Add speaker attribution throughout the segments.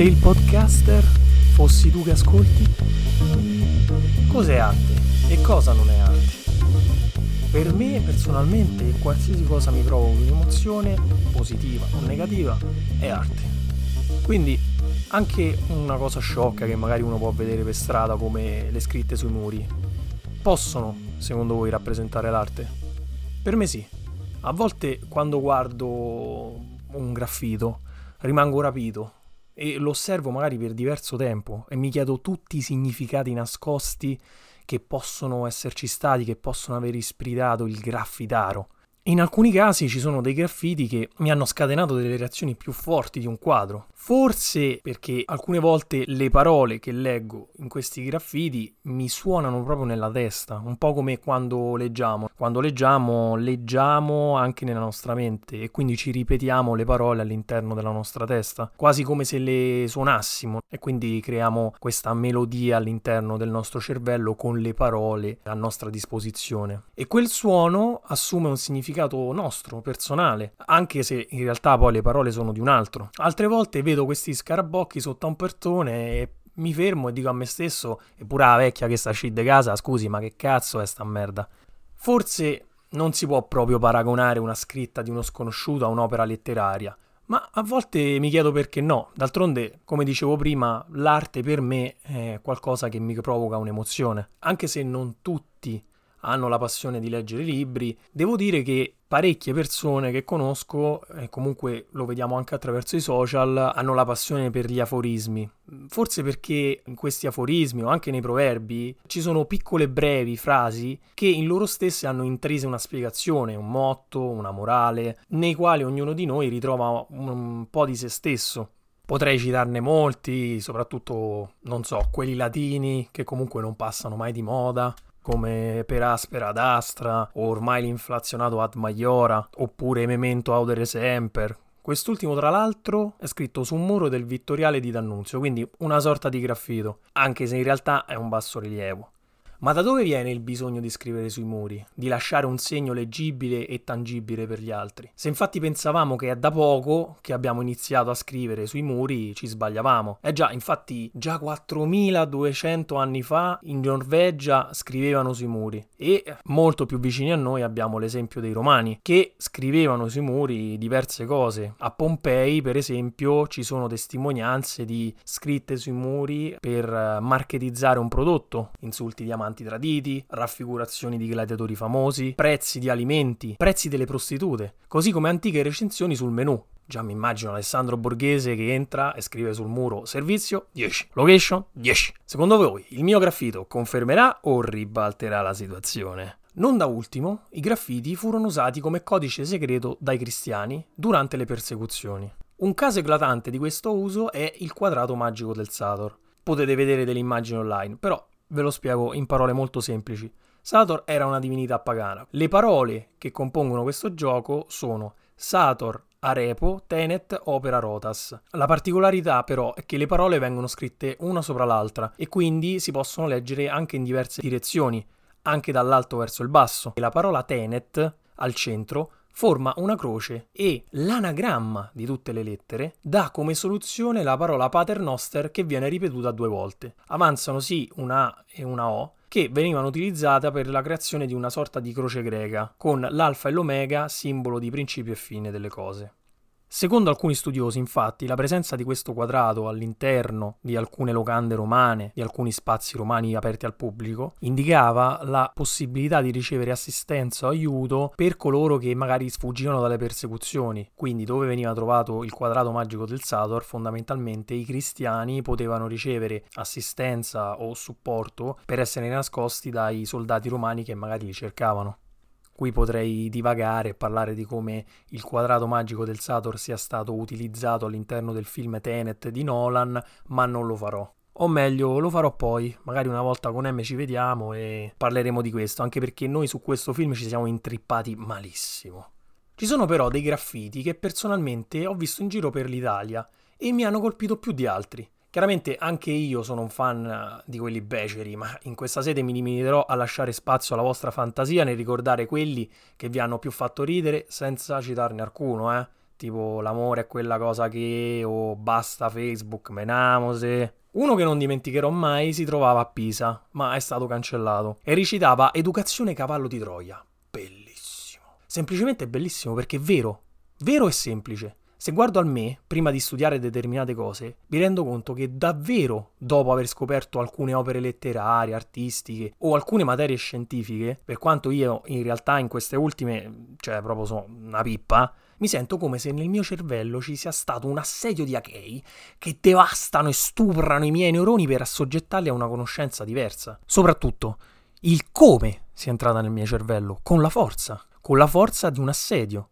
Speaker 1: se il podcaster fossi tu che ascolti? Cos'è arte e cosa non è arte? Per me personalmente qualsiasi cosa mi provochi un'emozione positiva o negativa è arte. Quindi anche una cosa sciocca che magari uno può vedere per strada come le scritte sui muri, possono secondo voi rappresentare l'arte? Per me sì. A volte quando guardo un graffito rimango rapito e lo osservo magari per diverso tempo e mi chiedo tutti i significati nascosti che possono esserci stati, che possono aver ispirato il graffitaro. In alcuni casi ci sono dei graffiti che mi hanno scatenato delle reazioni più forti di un quadro. Forse perché alcune volte le parole che leggo in questi graffiti mi suonano proprio nella testa, un po' come quando leggiamo. Quando leggiamo, leggiamo anche nella nostra mente e quindi ci ripetiamo le parole all'interno della nostra testa, quasi come se le suonassimo e quindi creiamo questa melodia all'interno del nostro cervello con le parole a nostra disposizione. E quel suono assume un significato significato nostro, personale, anche se in realtà poi le parole sono di un altro. Altre volte vedo questi scarabocchi sotto un portone e mi fermo e dico a me stesso, eppure la vecchia che sta uscendo di casa, scusi, ma che cazzo è sta merda? Forse non si può proprio paragonare una scritta di uno sconosciuto a un'opera letteraria, ma a volte mi chiedo perché no. D'altronde, come dicevo prima, l'arte per me è qualcosa che mi provoca un'emozione, anche se non tutti hanno la passione di leggere libri. Devo dire che parecchie persone che conosco, e comunque lo vediamo anche attraverso i social, hanno la passione per gli aforismi. Forse perché in questi aforismi o anche nei proverbi ci sono piccole brevi frasi che in loro stesse hanno intrisa una spiegazione, un motto, una morale, nei quali ognuno di noi ritrova un po' di se stesso. Potrei citarne molti, soprattutto, non so, quelli latini che comunque non passano mai di moda, come per aspera ad astra, o ormai l'inflazionato ad maiora, oppure memento audere semper. Quest'ultimo, tra l'altro, è scritto su un muro del Vittoriale di D'Annunzio, quindi una sorta di graffito, anche se in realtà è un basso rilievo. Ma da dove viene il bisogno di scrivere sui muri, di lasciare un segno leggibile e tangibile per gli altri? Se infatti pensavamo che è da poco che abbiamo iniziato a scrivere sui muri, ci sbagliavamo. Eh già, infatti già 4200 anni fa in Norvegia scrivevano sui muri e molto più vicini a noi abbiamo l'esempio dei romani che scrivevano sui muri diverse cose. A Pompei, per esempio, ci sono testimonianze di scritte sui muri per marketizzare un prodotto, insulti di amanti traditi, raffigurazioni di gladiatori famosi, prezzi di alimenti, prezzi delle prostitute, così come antiche recensioni sul menù. Già mi immagino Alessandro Borghese che entra e scrive sul muro servizio 10, location 10. Secondo voi il mio graffito confermerà o ribalterà la situazione? Non da ultimo, i graffiti furono usati come codice segreto dai cristiani durante le persecuzioni. Un caso eclatante di questo uso è il quadrato magico del Sator. Potete vedere delle immagini online, però Ve lo spiego in parole molto semplici. Sator era una divinità pagana. Le parole che compongono questo gioco sono Sator, Arepo, Tenet, Opera Rotas. La particolarità però è che le parole vengono scritte una sopra l'altra e quindi si possono leggere anche in diverse direzioni, anche dall'alto verso il basso. E la parola Tenet al centro forma una croce e l'anagramma di tutte le lettere dà come soluzione la parola paternoster che viene ripetuta due volte. Avanzano sì una A e una O che venivano utilizzate per la creazione di una sorta di croce greca, con l'alfa e l'omega simbolo di principio e fine delle cose. Secondo alcuni studiosi, infatti, la presenza di questo quadrato all'interno di alcune locande romane, di alcuni spazi romani aperti al pubblico, indicava la possibilità di ricevere assistenza o aiuto per coloro che magari sfuggivano dalle persecuzioni. Quindi, dove veniva trovato il quadrato magico del Sator, fondamentalmente i cristiani potevano ricevere assistenza o supporto per essere nascosti dai soldati romani che magari li cercavano. Qui potrei divagare e parlare di come il quadrato magico del Sator sia stato utilizzato all'interno del film Tenet di Nolan, ma non lo farò. O meglio, lo farò poi, magari una volta con M ci vediamo e parleremo di questo, anche perché noi su questo film ci siamo intrippati malissimo. Ci sono però dei graffiti che personalmente ho visto in giro per l'Italia e mi hanno colpito più di altri. Chiaramente anche io sono un fan eh, di quelli beceri, ma in questa sede mi limiterò a lasciare spazio alla vostra fantasia nel ricordare quelli che vi hanno più fatto ridere senza citarne alcuno, eh. tipo l'amore è quella cosa che o basta Facebook, menamose. Uno che non dimenticherò mai si trovava a Pisa, ma è stato cancellato, e recitava Educazione cavallo di Troia. Bellissimo. Semplicemente bellissimo perché è vero, vero e semplice. Se guardo al me, prima di studiare determinate cose, mi rendo conto che davvero, dopo aver scoperto alcune opere letterarie, artistiche o alcune materie scientifiche, per quanto io in realtà in queste ultime, cioè proprio sono una pippa, mi sento come se nel mio cervello ci sia stato un assedio di achei che devastano e stuprano i miei neuroni per assoggettarli a una conoscenza diversa. Soprattutto, il come sia entrata nel mio cervello, con la forza, con la forza di un assedio,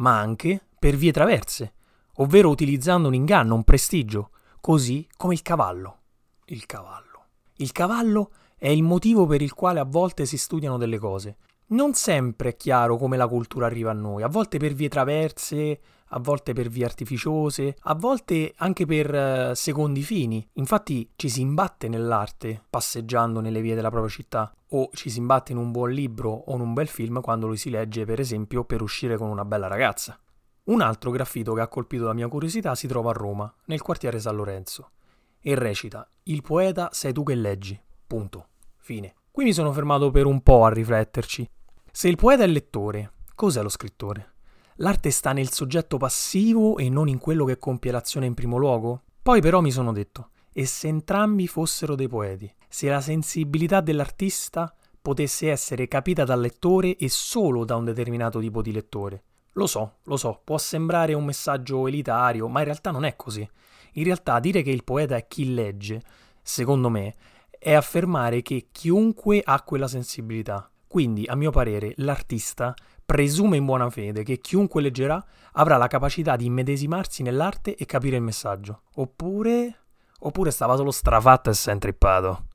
Speaker 1: ma anche per vie traverse, ovvero utilizzando un inganno, un prestigio, così come il cavallo. Il cavallo. Il cavallo è il motivo per il quale a volte si studiano delle cose. Non sempre è chiaro come la cultura arriva a noi, a volte per vie traverse, a volte per vie artificiose, a volte anche per uh, secondi fini. Infatti ci si imbatte nell'arte passeggiando nelle vie della propria città o ci si imbatte in un buon libro o in un bel film quando lo si legge per esempio per uscire con una bella ragazza. Un altro graffito che ha colpito la mia curiosità si trova a Roma, nel quartiere San Lorenzo, e recita Il poeta sei tu che leggi. Punto. Fine. Qui mi sono fermato per un po' a rifletterci. Se il poeta è il lettore, cos'è lo scrittore? L'arte sta nel soggetto passivo e non in quello che compie l'azione in primo luogo? Poi però mi sono detto, e se entrambi fossero dei poeti? Se la sensibilità dell'artista potesse essere capita dal lettore e solo da un determinato tipo di lettore? Lo so, lo so, può sembrare un messaggio elitario, ma in realtà non è così. In realtà dire che il poeta è chi legge, secondo me, è affermare che chiunque ha quella sensibilità. Quindi, a mio parere, l'artista presume in buona fede che chiunque leggerà avrà la capacità di immedesimarsi nell'arte e capire il messaggio. Oppure... oppure stava solo strafatto e si è intrippato.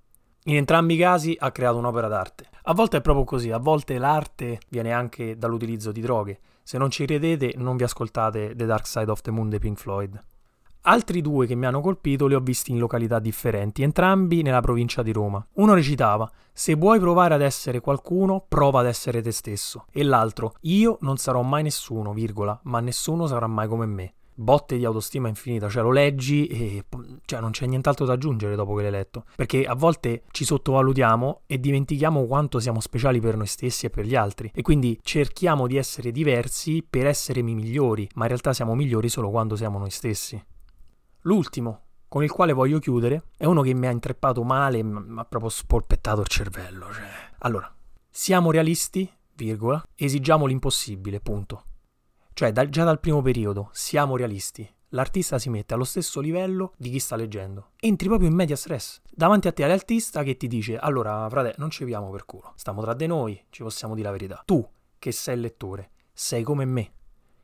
Speaker 1: In entrambi i casi ha creato un'opera d'arte. A volte è proprio così, a volte l'arte viene anche dall'utilizzo di droghe. Se non ci credete, non vi ascoltate The Dark Side of the Moon dei Pink Floyd. Altri due che mi hanno colpito li ho visti in località differenti, entrambi nella provincia di Roma. Uno recitava: Se vuoi provare ad essere qualcuno, prova ad essere te stesso. E l'altro: Io non sarò mai nessuno, virgola, ma nessuno sarà mai come me botte di autostima infinita, cioè lo leggi e cioè, non c'è nient'altro da aggiungere dopo che l'hai letto, perché a volte ci sottovalutiamo e dimentichiamo quanto siamo speciali per noi stessi e per gli altri e quindi cerchiamo di essere diversi per essere migliori, ma in realtà siamo migliori solo quando siamo noi stessi. L'ultimo, con il quale voglio chiudere, è uno che mi ha intreppato male, mi ha proprio spolpettato il cervello. Cioè. Allora, siamo realisti, virgola, esigiamo l'impossibile, punto. Cioè, da, già dal primo periodo, siamo realisti. L'artista si mette allo stesso livello di chi sta leggendo. Entri proprio in media stress. Davanti a te l'artista che ti dice: Allora, frate, non ci viamo per culo. Stiamo tra di noi, ci possiamo dire la verità. Tu, che sei il lettore, sei come me.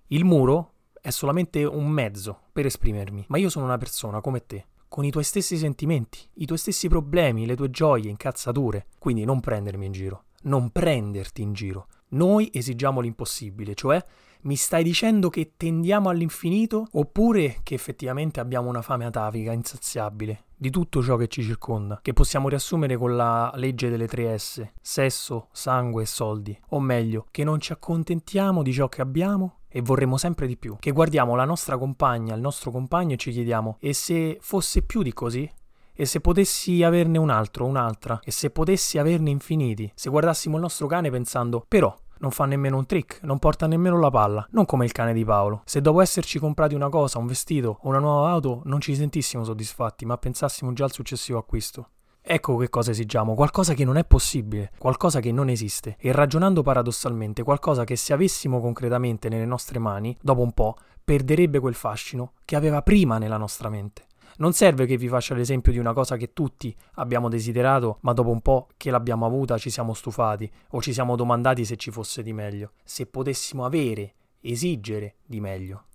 Speaker 1: Il muro è solamente un mezzo per esprimermi, ma io sono una persona come te, con i tuoi stessi sentimenti, i tuoi stessi problemi, le tue gioie, incazzature. Quindi non prendermi in giro, non prenderti in giro. Noi esigiamo l'impossibile, cioè mi stai dicendo che tendiamo all'infinito oppure che effettivamente abbiamo una fame atavica, insaziabile, di tutto ciò che ci circonda, che possiamo riassumere con la legge delle tre S, sesso, sangue e soldi, o meglio, che non ci accontentiamo di ciò che abbiamo e vorremmo sempre di più, che guardiamo la nostra compagna, il nostro compagno e ci chiediamo e se fosse più di così? E se potessi averne un altro, un'altra? E se potessi averne infiniti? Se guardassimo il nostro cane pensando, però, non fa nemmeno un trick, non porta nemmeno la palla, non come il cane di Paolo. Se dopo esserci comprati una cosa, un vestito o una nuova auto, non ci sentissimo soddisfatti, ma pensassimo già al successivo acquisto. Ecco che cosa esigiamo, qualcosa che non è possibile, qualcosa che non esiste, e ragionando paradossalmente, qualcosa che se avessimo concretamente nelle nostre mani, dopo un po', perderebbe quel fascino che aveva prima nella nostra mente. Non serve che vi faccia l'esempio di una cosa che tutti abbiamo desiderato, ma dopo un po' che l'abbiamo avuta ci siamo stufati o ci siamo domandati se ci fosse di meglio, se potessimo avere, esigere di meglio.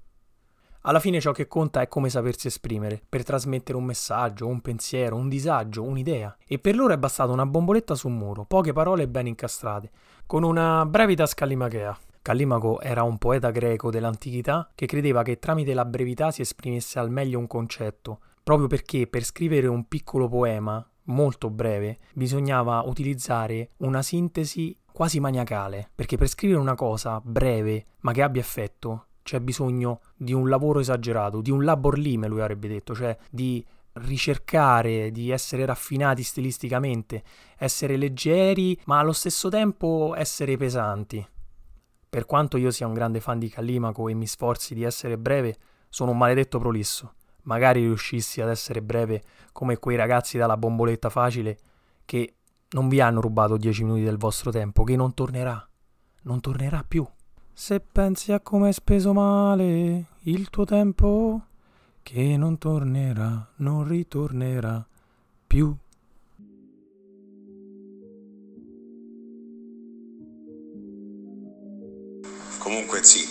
Speaker 1: Alla fine ciò che conta è come sapersi esprimere, per trasmettere un messaggio, un pensiero, un disagio, un'idea. E per loro è bastata una bomboletta su un muro, poche parole ben incastrate, con una brevità scallimachea. Callimaco era un poeta greco dell'antichità che credeva che tramite la brevità si esprimesse al meglio un concetto, proprio perché per scrivere un piccolo poema molto breve bisognava utilizzare una sintesi quasi maniacale, perché per scrivere una cosa breve ma che abbia effetto c'è bisogno di un lavoro esagerato, di un labor lime, lui avrebbe detto, cioè di ricercare, di essere raffinati stilisticamente, essere leggeri, ma allo stesso tempo essere pesanti. Per quanto io sia un grande fan di Callimaco e mi sforzi di essere breve, sono un maledetto prolisso. Magari riuscissi ad essere breve come quei ragazzi dalla bomboletta facile che non vi hanno rubato dieci minuti del vostro tempo, che non tornerà. Non tornerà più. Se pensi a come hai speso male il tuo tempo, che non tornerà, non ritornerà più.
Speaker 2: Comunque sì,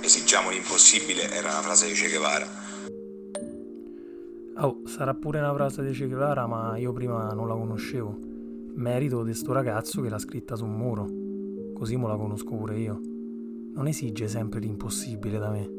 Speaker 2: esigiamo l'impossibile era una frase di Che Guevara.
Speaker 1: Oh, sarà pure una frase di Che Guevara, ma io prima non la conoscevo. Merito di sto ragazzo che l'ha scritta su un muro. Così me la conosco pure io. Non esige sempre l'impossibile da me.